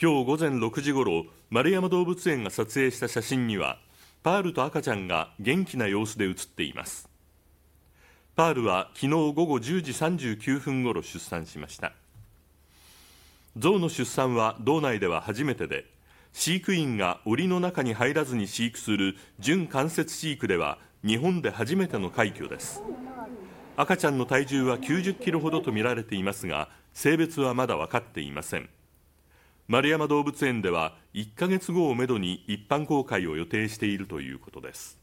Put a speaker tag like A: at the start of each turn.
A: 今日午前6時ごろ丸山動物園が撮影した写真にはパールと赤ちゃんが元気な様子で写っています。パールは昨日午後10時39分ごろ出産しました。象の出産は道内では初めてで飼育員が檻の中に入らずに飼育する準間接飼育では日本で初めての快挙です。赤ちゃんの体重は90キロほどとみられていますが性別はまだ分かっていません。丸山動物園では1か月後をめどに一般公開を予定しているということです。